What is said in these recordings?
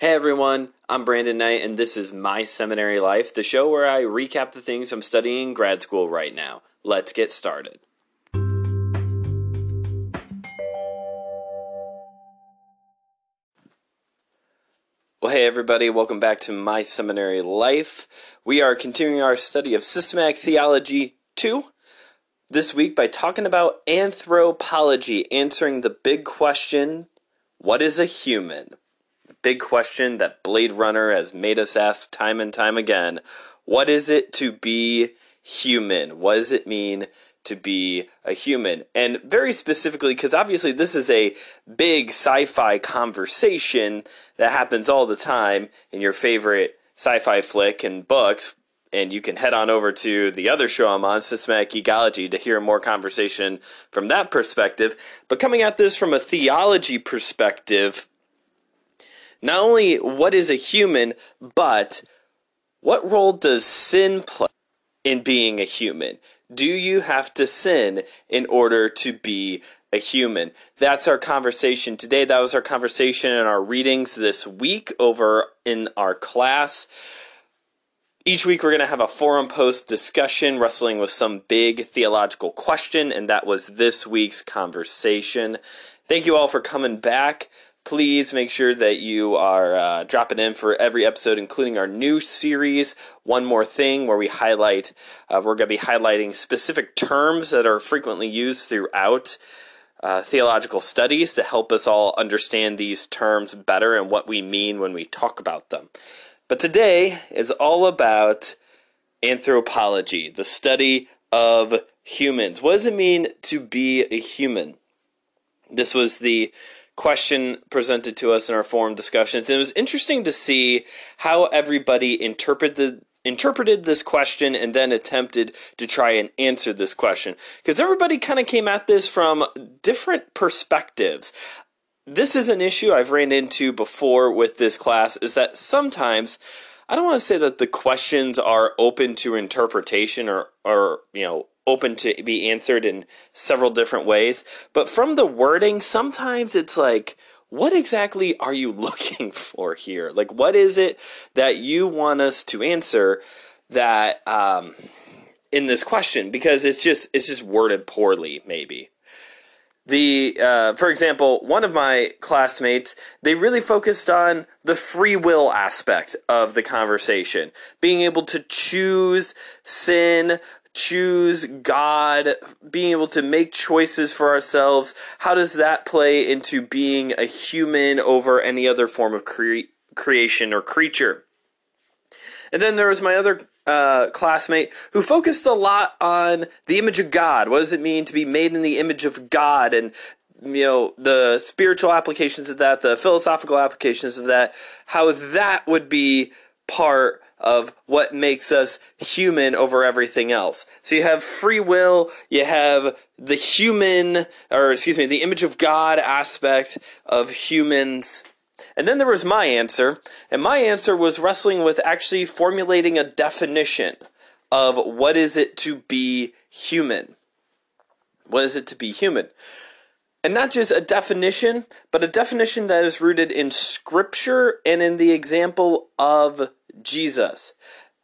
Hey everyone, I'm Brandon Knight, and this is My Seminary Life, the show where I recap the things I'm studying in grad school right now. Let's get started. Well, hey everybody, welcome back to My Seminary Life. We are continuing our study of Systematic Theology 2 this week by talking about anthropology, answering the big question what is a human? Big question that Blade Runner has made us ask time and time again. What is it to be human? What does it mean to be a human? And very specifically, because obviously this is a big sci fi conversation that happens all the time in your favorite sci fi flick and books. And you can head on over to the other show I'm on, Systematic Geekology, to hear more conversation from that perspective. But coming at this from a theology perspective, not only what is a human, but what role does sin play in being a human? Do you have to sin in order to be a human? That's our conversation today. That was our conversation in our readings this week over in our class. Each week, we're going to have a forum post discussion wrestling with some big theological question, and that was this week's conversation. Thank you all for coming back please make sure that you are uh, dropping in for every episode, including our new series, One More Thing, where we highlight, uh, we're going to be highlighting specific terms that are frequently used throughout uh, theological studies to help us all understand these terms better and what we mean when we talk about them. But today is all about anthropology, the study of humans. What does it mean to be a human? This was the question presented to us in our forum discussions. And it was interesting to see how everybody interpreted interpreted this question and then attempted to try and answer this question because everybody kind of came at this from different perspectives. This is an issue I've ran into before with this class is that sometimes I don't want to say that the questions are open to interpretation or or you know open to be answered in several different ways. But from the wording, sometimes it's like, what exactly are you looking for here? Like, what is it that you want us to answer that um, in this question? Because it's just it's just worded poorly, maybe. The uh, for example, one of my classmates they really focused on the free will aspect of the conversation, being able to choose sin choose God, being able to make choices for ourselves, how does that play into being a human over any other form of cre- creation or creature? And then there was my other uh, classmate who focused a lot on the image of God. What does it mean to be made in the image of God? And you know the spiritual applications of that, the philosophical applications of that, how that would be part of what makes us human over everything else. So you have free will, you have the human, or excuse me, the image of God aspect of humans. And then there was my answer, and my answer was wrestling with actually formulating a definition of what is it to be human. What is it to be human? And not just a definition, but a definition that is rooted in scripture and in the example of Jesus.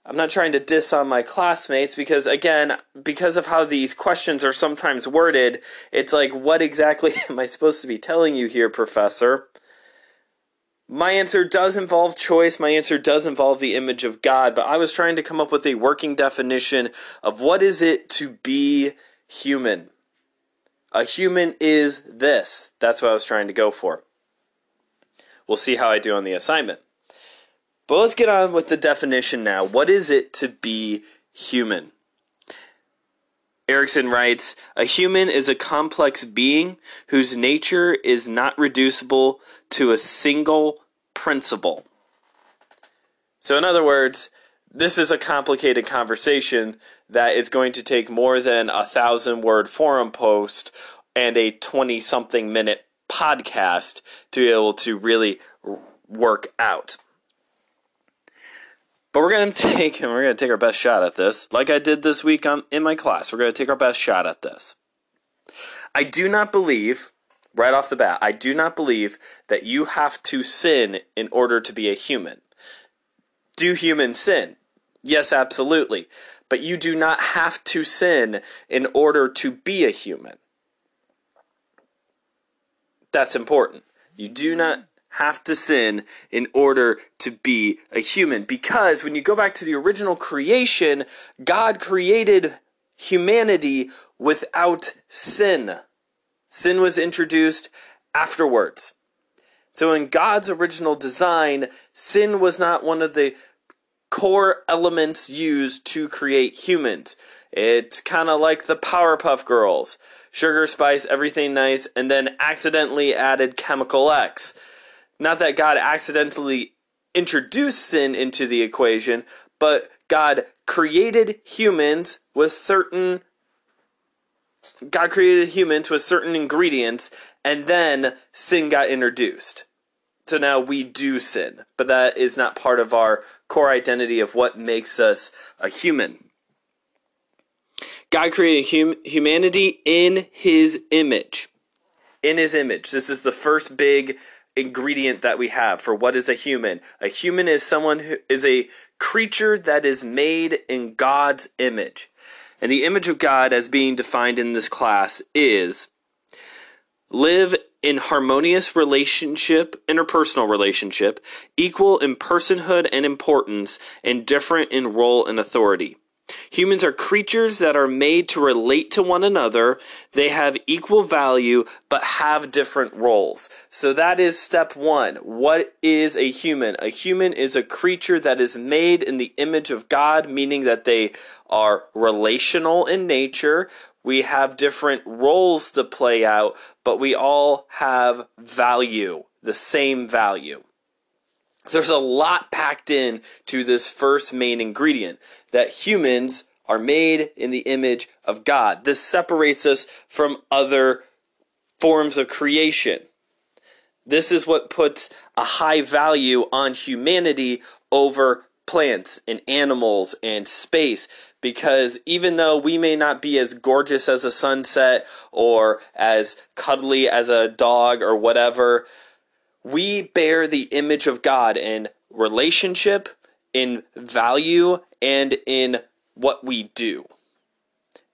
I'm not trying to diss on my classmates because, again, because of how these questions are sometimes worded, it's like, what exactly am I supposed to be telling you here, Professor? My answer does involve choice. My answer does involve the image of God, but I was trying to come up with a working definition of what is it to be human. A human is this. That's what I was trying to go for. We'll see how I do on the assignment. But let's get on with the definition now. What is it to be human? Erickson writes A human is a complex being whose nature is not reducible to a single principle. So, in other words, this is a complicated conversation that is going to take more than a thousand word forum post and a 20 something minute podcast to be able to really work out. But we're gonna take and we're gonna take our best shot at this, like I did this week on, in my class. We're gonna take our best shot at this. I do not believe right off the bat. I do not believe that you have to sin in order to be a human. Do humans sin? Yes, absolutely. But you do not have to sin in order to be a human. That's important. You do not have to sin in order to be a human. Because when you go back to the original creation, God created humanity without sin. Sin was introduced afterwards. So, in God's original design, sin was not one of the core elements used to create humans. It's kind of like the Powerpuff Girls sugar, spice, everything nice, and then accidentally added chemical X. Not that God accidentally introduced sin into the equation, but God created humans with certain God created humans with certain ingredients and then sin got introduced. So now we do sin, but that is not part of our core identity of what makes us a human. God created hum- humanity in his image. In his image. This is the first big ingredient that we have for what is a human. A human is someone who is a creature that is made in God's image. And the image of God, as being defined in this class, is live in harmonious relationship, interpersonal relationship, equal in personhood and importance, and different in role and authority. Humans are creatures that are made to relate to one another. They have equal value, but have different roles. So that is step one. What is a human? A human is a creature that is made in the image of God, meaning that they are relational in nature. We have different roles to play out, but we all have value, the same value. So there's a lot packed in to this first main ingredient that humans are made in the image of God. This separates us from other forms of creation. This is what puts a high value on humanity over plants and animals and space because even though we may not be as gorgeous as a sunset or as cuddly as a dog or whatever, we bear the image of God in relationship, in value, and in what we do.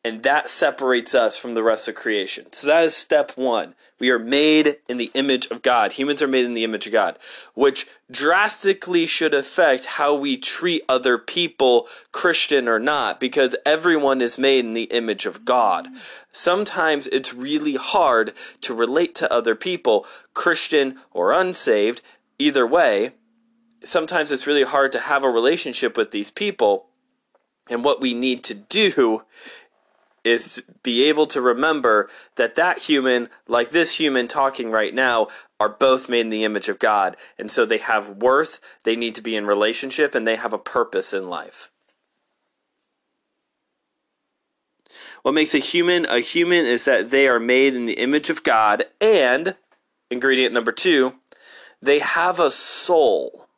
And that separates us from the rest of creation. So that is step one. We are made in the image of God. Humans are made in the image of God, which drastically should affect how we treat other people, Christian or not, because everyone is made in the image of God. Sometimes it's really hard to relate to other people, Christian or unsaved, either way. Sometimes it's really hard to have a relationship with these people. And what we need to do is be able to remember that that human, like this human talking right now, are both made in the image of God. And so they have worth, they need to be in relationship, and they have a purpose in life. What makes a human a human is that they are made in the image of God, and ingredient number two, they have a soul.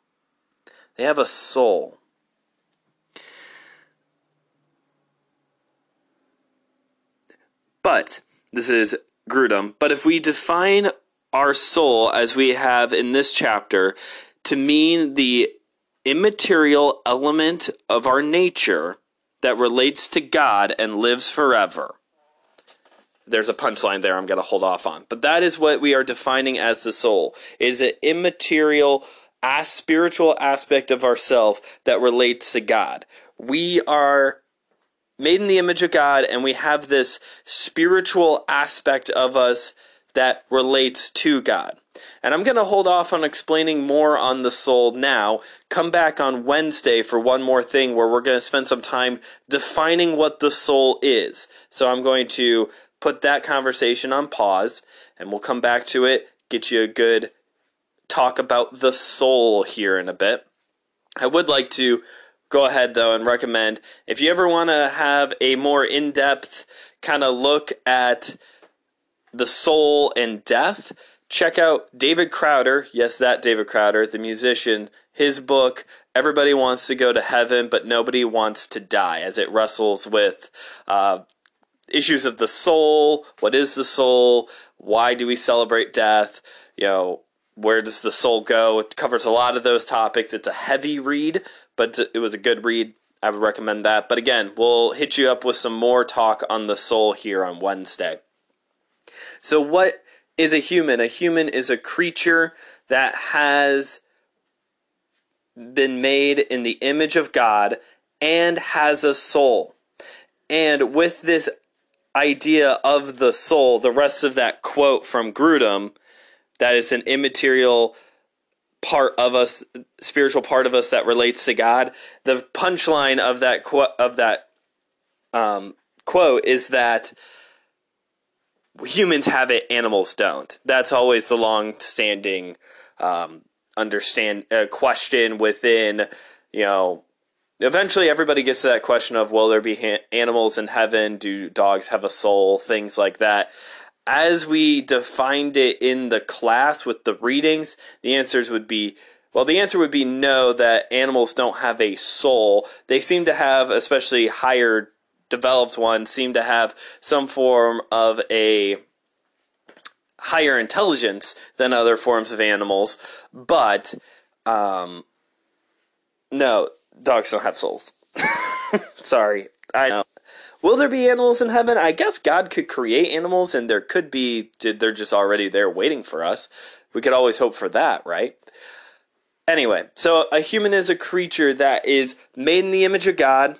They have a soul. But, this is Grudem, but if we define our soul as we have in this chapter to mean the immaterial element of our nature that relates to God and lives forever. There's a punchline there I'm going to hold off on. But that is what we are defining as the soul. Is an immaterial spiritual aspect of ourself that relates to God. We are made in the image of God, and we have this spiritual aspect of us that relates to God. And I'm going to hold off on explaining more on the soul now. Come back on Wednesday for one more thing where we're going to spend some time defining what the soul is. So I'm going to put that conversation on pause and we'll come back to it, get you a good talk about the soul here in a bit. I would like to go ahead though and recommend if you ever want to have a more in-depth kind of look at the soul and death check out david crowder yes that david crowder the musician his book everybody wants to go to heaven but nobody wants to die as it wrestles with uh, issues of the soul. What is the soul? Why do we celebrate death? You know, where does the soul go? It covers a lot of those topics. It's a heavy read, but it was a good read. I would recommend that. But again, we'll hit you up with some more talk on the soul here on Wednesday. So, what is a human? A human is a creature that has been made in the image of God and has a soul. And with this idea of the soul, the rest of that quote from Grudem, that is an immaterial part of us, spiritual part of us that relates to God. The punchline of that of that um, quote is that humans have it, animals don't. That's always the long-standing um, understand uh, question within you know eventually everybody gets to that question of will there be ha- animals in heaven do dogs have a soul things like that as we defined it in the class with the readings the answers would be well the answer would be no that animals don't have a soul they seem to have especially higher developed ones seem to have some form of a higher intelligence than other forms of animals, but um, no, dogs don't have souls. Sorry, I know. Will there be animals in heaven? I guess God could create animals, and there could be. They're just already there waiting for us. We could always hope for that, right? Anyway, so a human is a creature that is made in the image of God,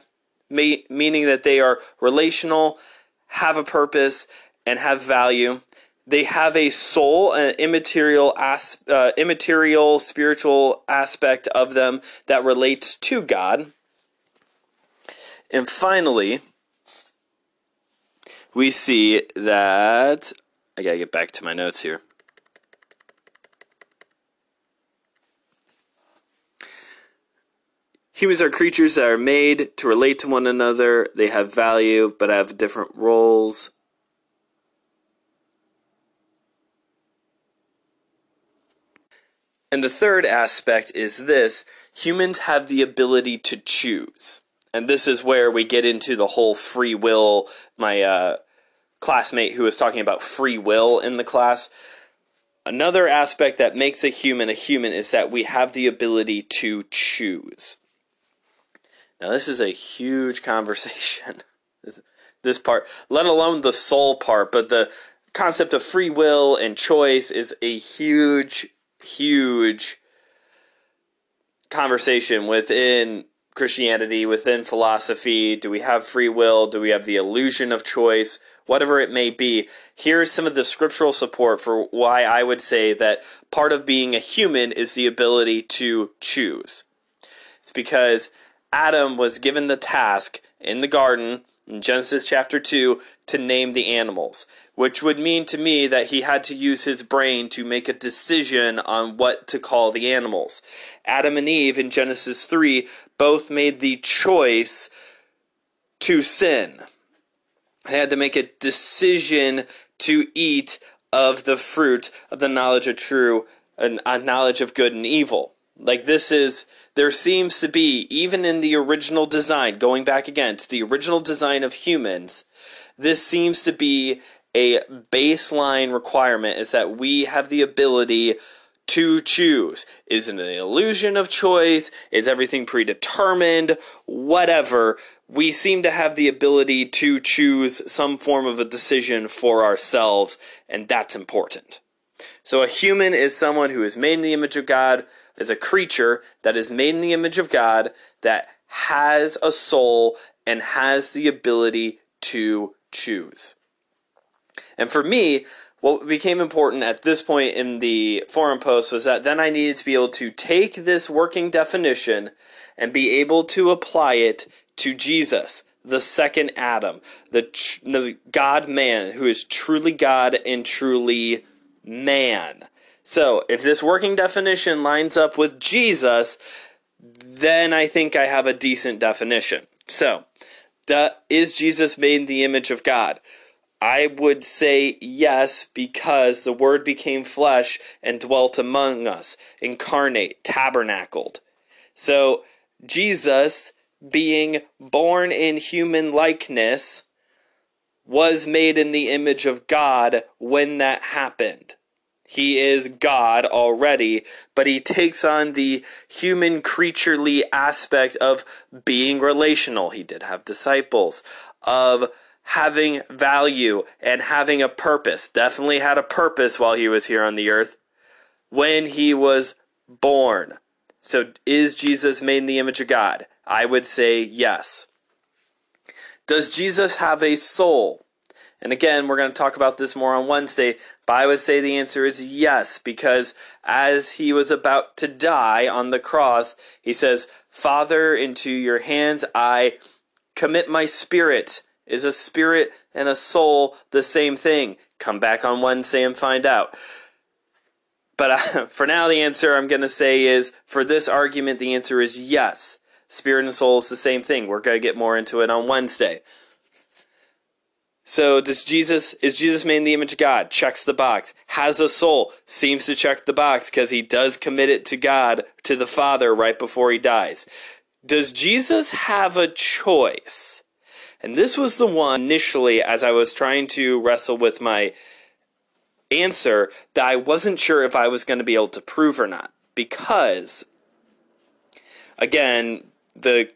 meaning that they are relational, have a purpose, and have value they have a soul, an immaterial, as, uh, immaterial spiritual aspect of them that relates to God. And finally, we see that I gotta get back to my notes here. Humans are creatures that are made to relate to one another. They have value, but have different roles. And the third aspect is this humans have the ability to choose. And this is where we get into the whole free will. My uh, classmate who was talking about free will in the class. Another aspect that makes a human a human is that we have the ability to choose. Now, this is a huge conversation. this part, let alone the soul part, but the concept of free will and choice is a huge huge conversation within Christianity, within philosophy. Do we have free will? Do we have the illusion of choice? Whatever it may be, here's some of the scriptural support for why I would say that part of being a human is the ability to choose. It's because Adam was given the task in the garden in Genesis chapter 2 to name the animals, which would mean to me that he had to use his brain to make a decision on what to call the animals. Adam and Eve in Genesis 3 both made the choice to sin. They had to make a decision to eat of the fruit of the knowledge of true and uh, knowledge of good and evil. Like this is there seems to be even in the original design, going back again to the original design of humans, this seems to be a baseline requirement is that we have the ability to choose. Is it an illusion of choice? Is everything predetermined? Whatever. We seem to have the ability to choose some form of a decision for ourselves, and that's important. So, a human is someone who is made in the image of God is a creature that is made in the image of God that has a soul and has the ability to choose. And for me, what became important at this point in the forum post was that then I needed to be able to take this working definition and be able to apply it to Jesus, the second Adam, the, the God man who is truly God and truly man. So, if this working definition lines up with Jesus, then I think I have a decent definition. So, is Jesus made in the image of God? I would say yes, because the Word became flesh and dwelt among us, incarnate, tabernacled. So, Jesus, being born in human likeness, was made in the image of God when that happened. He is God already, but he takes on the human creaturely aspect of being relational. He did have disciples, of having value and having a purpose. Definitely had a purpose while he was here on the earth when he was born. So, is Jesus made in the image of God? I would say yes. Does Jesus have a soul? And again, we're going to talk about this more on Wednesday, but I would say the answer is yes, because as he was about to die on the cross, he says, Father, into your hands I commit my spirit. Is a spirit and a soul the same thing? Come back on Wednesday and find out. But uh, for now, the answer I'm going to say is for this argument, the answer is yes. Spirit and soul is the same thing. We're going to get more into it on Wednesday. So does Jesus is Jesus made in the image of God? Checks the box. Has a soul? Seems to check the box because he does commit it to God, to the Father right before he dies. Does Jesus have a choice? And this was the one initially as I was trying to wrestle with my answer that I wasn't sure if I was going to be able to prove or not. Because again, the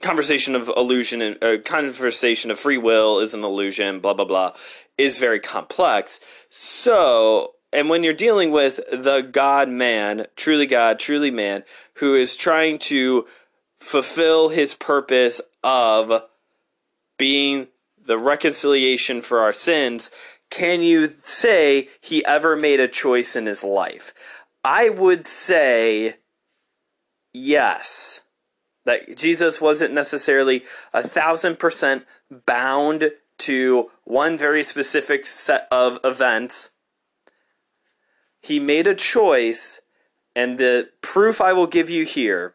conversation of illusion and uh, conversation of free will is an illusion, blah blah blah, is very complex. So, and when you're dealing with the God man, truly God, truly man, who is trying to fulfill his purpose of being the reconciliation for our sins, can you say he ever made a choice in his life? I would say yes that Jesus wasn't necessarily a thousand percent bound to one very specific set of events. He made a choice, and the proof I will give you here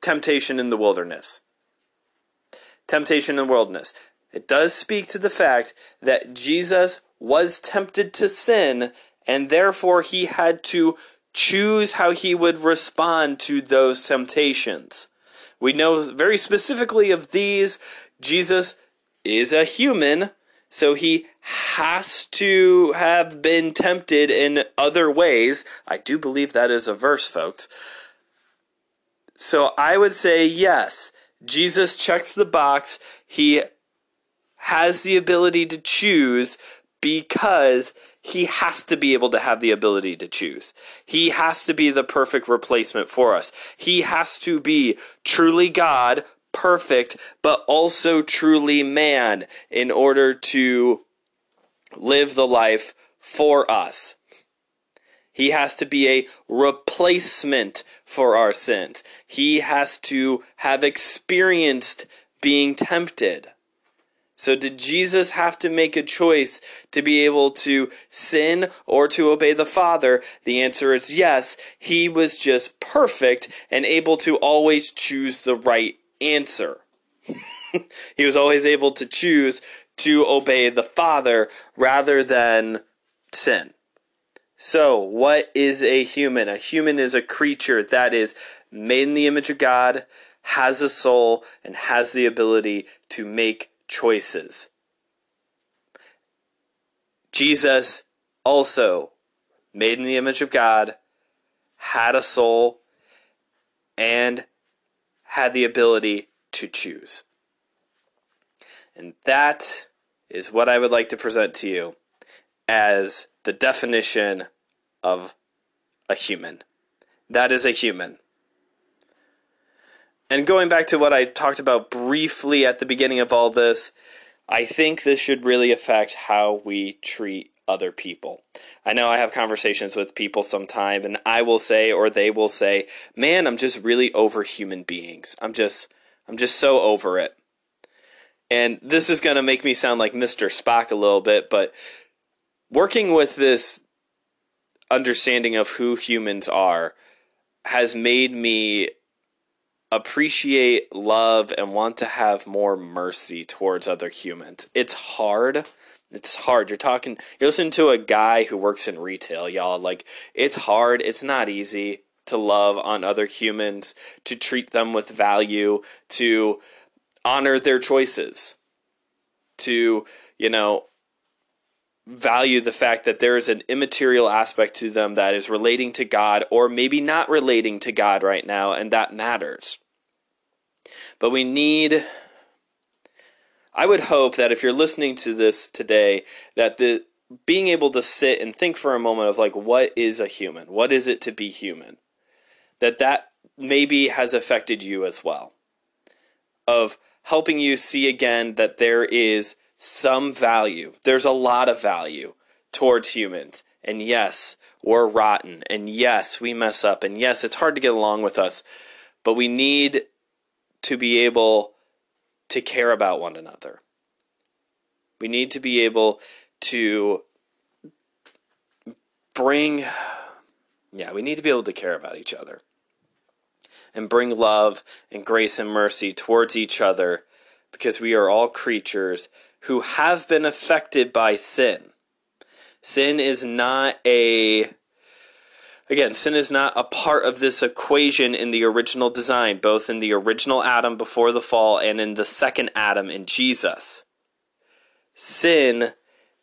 temptation in the wilderness. Temptation in the wilderness. It does speak to the fact that Jesus was tempted to sin, and therefore he had to choose how he would respond to those temptations. We know very specifically of these, Jesus is a human, so he has to have been tempted in other ways. I do believe that is a verse, folks. So I would say yes, Jesus checks the box. He has the ability to choose because he has to be able to have the ability to choose. He has to be the perfect replacement for us. He has to be truly God, perfect, but also truly man in order to live the life for us. He has to be a replacement for our sins. He has to have experienced being tempted. So, did Jesus have to make a choice to be able to sin or to obey the Father? The answer is yes. He was just perfect and able to always choose the right answer. he was always able to choose to obey the Father rather than sin. So, what is a human? A human is a creature that is made in the image of God, has a soul, and has the ability to make choices. Jesus also, made in the image of God, had a soul and had the ability to choose. And that is what I would like to present to you as the definition of a human. That is a human. And going back to what I talked about briefly at the beginning of all this, I think this should really affect how we treat other people. I know I have conversations with people sometime and I will say or they will say, "Man, I'm just really over human beings. I'm just I'm just so over it." And this is going to make me sound like Mr. Spock a little bit, but working with this understanding of who humans are has made me appreciate, love, and want to have more mercy towards other humans. It's hard. It's hard. You're talking, you're listening to a guy who works in retail, y'all. Like, it's hard. It's not easy to love on other humans, to treat them with value, to honor their choices. to, you know, value the fact that there is an immaterial aspect to them that is relating to God or maybe not relating to God right now, and that matters. But we need. I would hope that if you're listening to this today, that the being able to sit and think for a moment of like what is a human? What is it to be human? That that maybe has affected you as well. Of helping you see again that there is some value. There's a lot of value towards humans. And yes, we're rotten. And yes, we mess up. And yes, it's hard to get along with us. But we need to be able to care about one another. We need to be able to bring, yeah, we need to be able to care about each other and bring love and grace and mercy towards each other because we are all creatures who have been affected by sin. Sin is not a Again, sin is not a part of this equation in the original design, both in the original Adam before the fall and in the second Adam in Jesus. Sin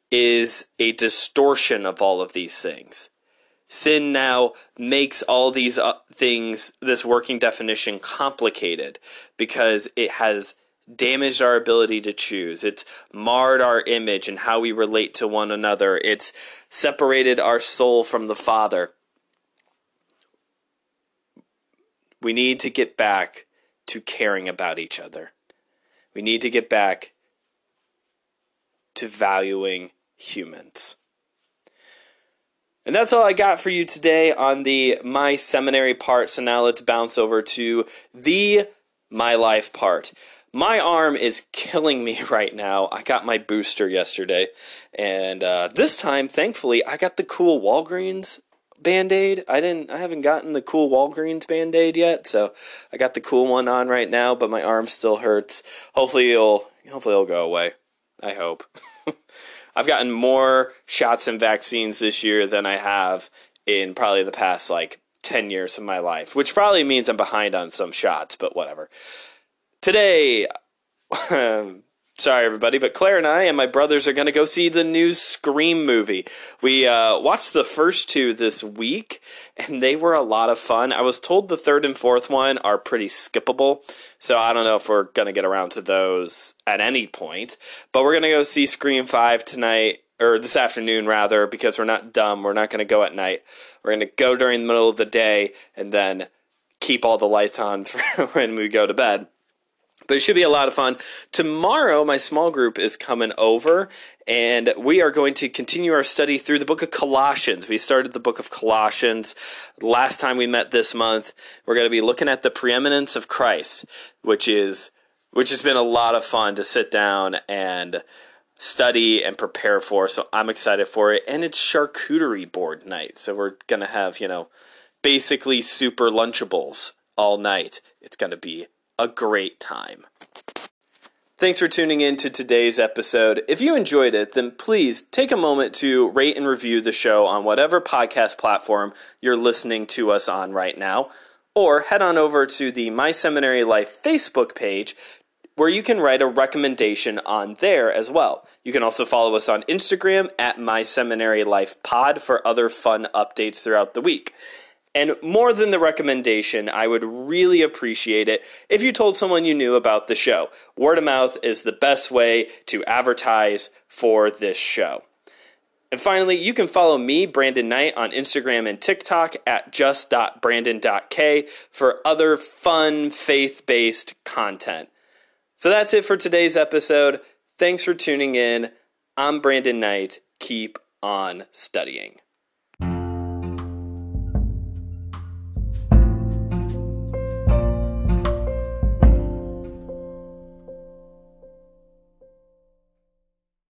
is a distortion of all of these things. Sin now makes all these uh, things, this working definition, complicated because it has damaged our ability to choose. It's marred our image and how we relate to one another. It's separated our soul from the Father. We need to get back to caring about each other. We need to get back to valuing humans. And that's all I got for you today on the My Seminary part. So now let's bounce over to the My Life part. My arm is killing me right now. I got my booster yesterday, and uh, this time, thankfully, I got the cool Walgreens band aid. I didn't. I haven't gotten the cool Walgreens band aid yet, so I got the cool one on right now. But my arm still hurts. Hopefully, it'll hopefully it'll go away. I hope. I've gotten more shots and vaccines this year than I have in probably the past like 10 years of my life, which probably means I'm behind on some shots, but whatever. Today, sorry everybody, but Claire and I and my brothers are going to go see the new Scream movie. We uh, watched the first two this week, and they were a lot of fun. I was told the third and fourth one are pretty skippable, so I don't know if we're going to get around to those at any point. But we're going to go see Scream 5 tonight. Or this afternoon, rather, because we're not dumb. We're not going to go at night. We're going to go during the middle of the day and then keep all the lights on when we go to bed. But it should be a lot of fun. Tomorrow, my small group is coming over, and we are going to continue our study through the book of Colossians. We started the book of Colossians last time we met this month. We're going to be looking at the preeminence of Christ, which is which has been a lot of fun to sit down and study and prepare for. So I'm excited for it. And it's charcuterie board night. So we're going to have, you know, basically super Lunchables all night. It's going to be a great time. Thanks for tuning in to today's episode. If you enjoyed it, then please take a moment to rate and review the show on whatever podcast platform you're listening to us on right now, or head on over to the My Seminary Life Facebook page where you can write a recommendation on there as well. You can also follow us on Instagram at My Seminary Life Pod for other fun updates throughout the week. And more than the recommendation, I would really appreciate it if you told someone you knew about the show. Word of mouth is the best way to advertise for this show. And finally, you can follow me, Brandon Knight, on Instagram and TikTok at just.brandon.k for other fun faith based content. So that's it for today's episode. Thanks for tuning in. I'm Brandon Knight. Keep on studying.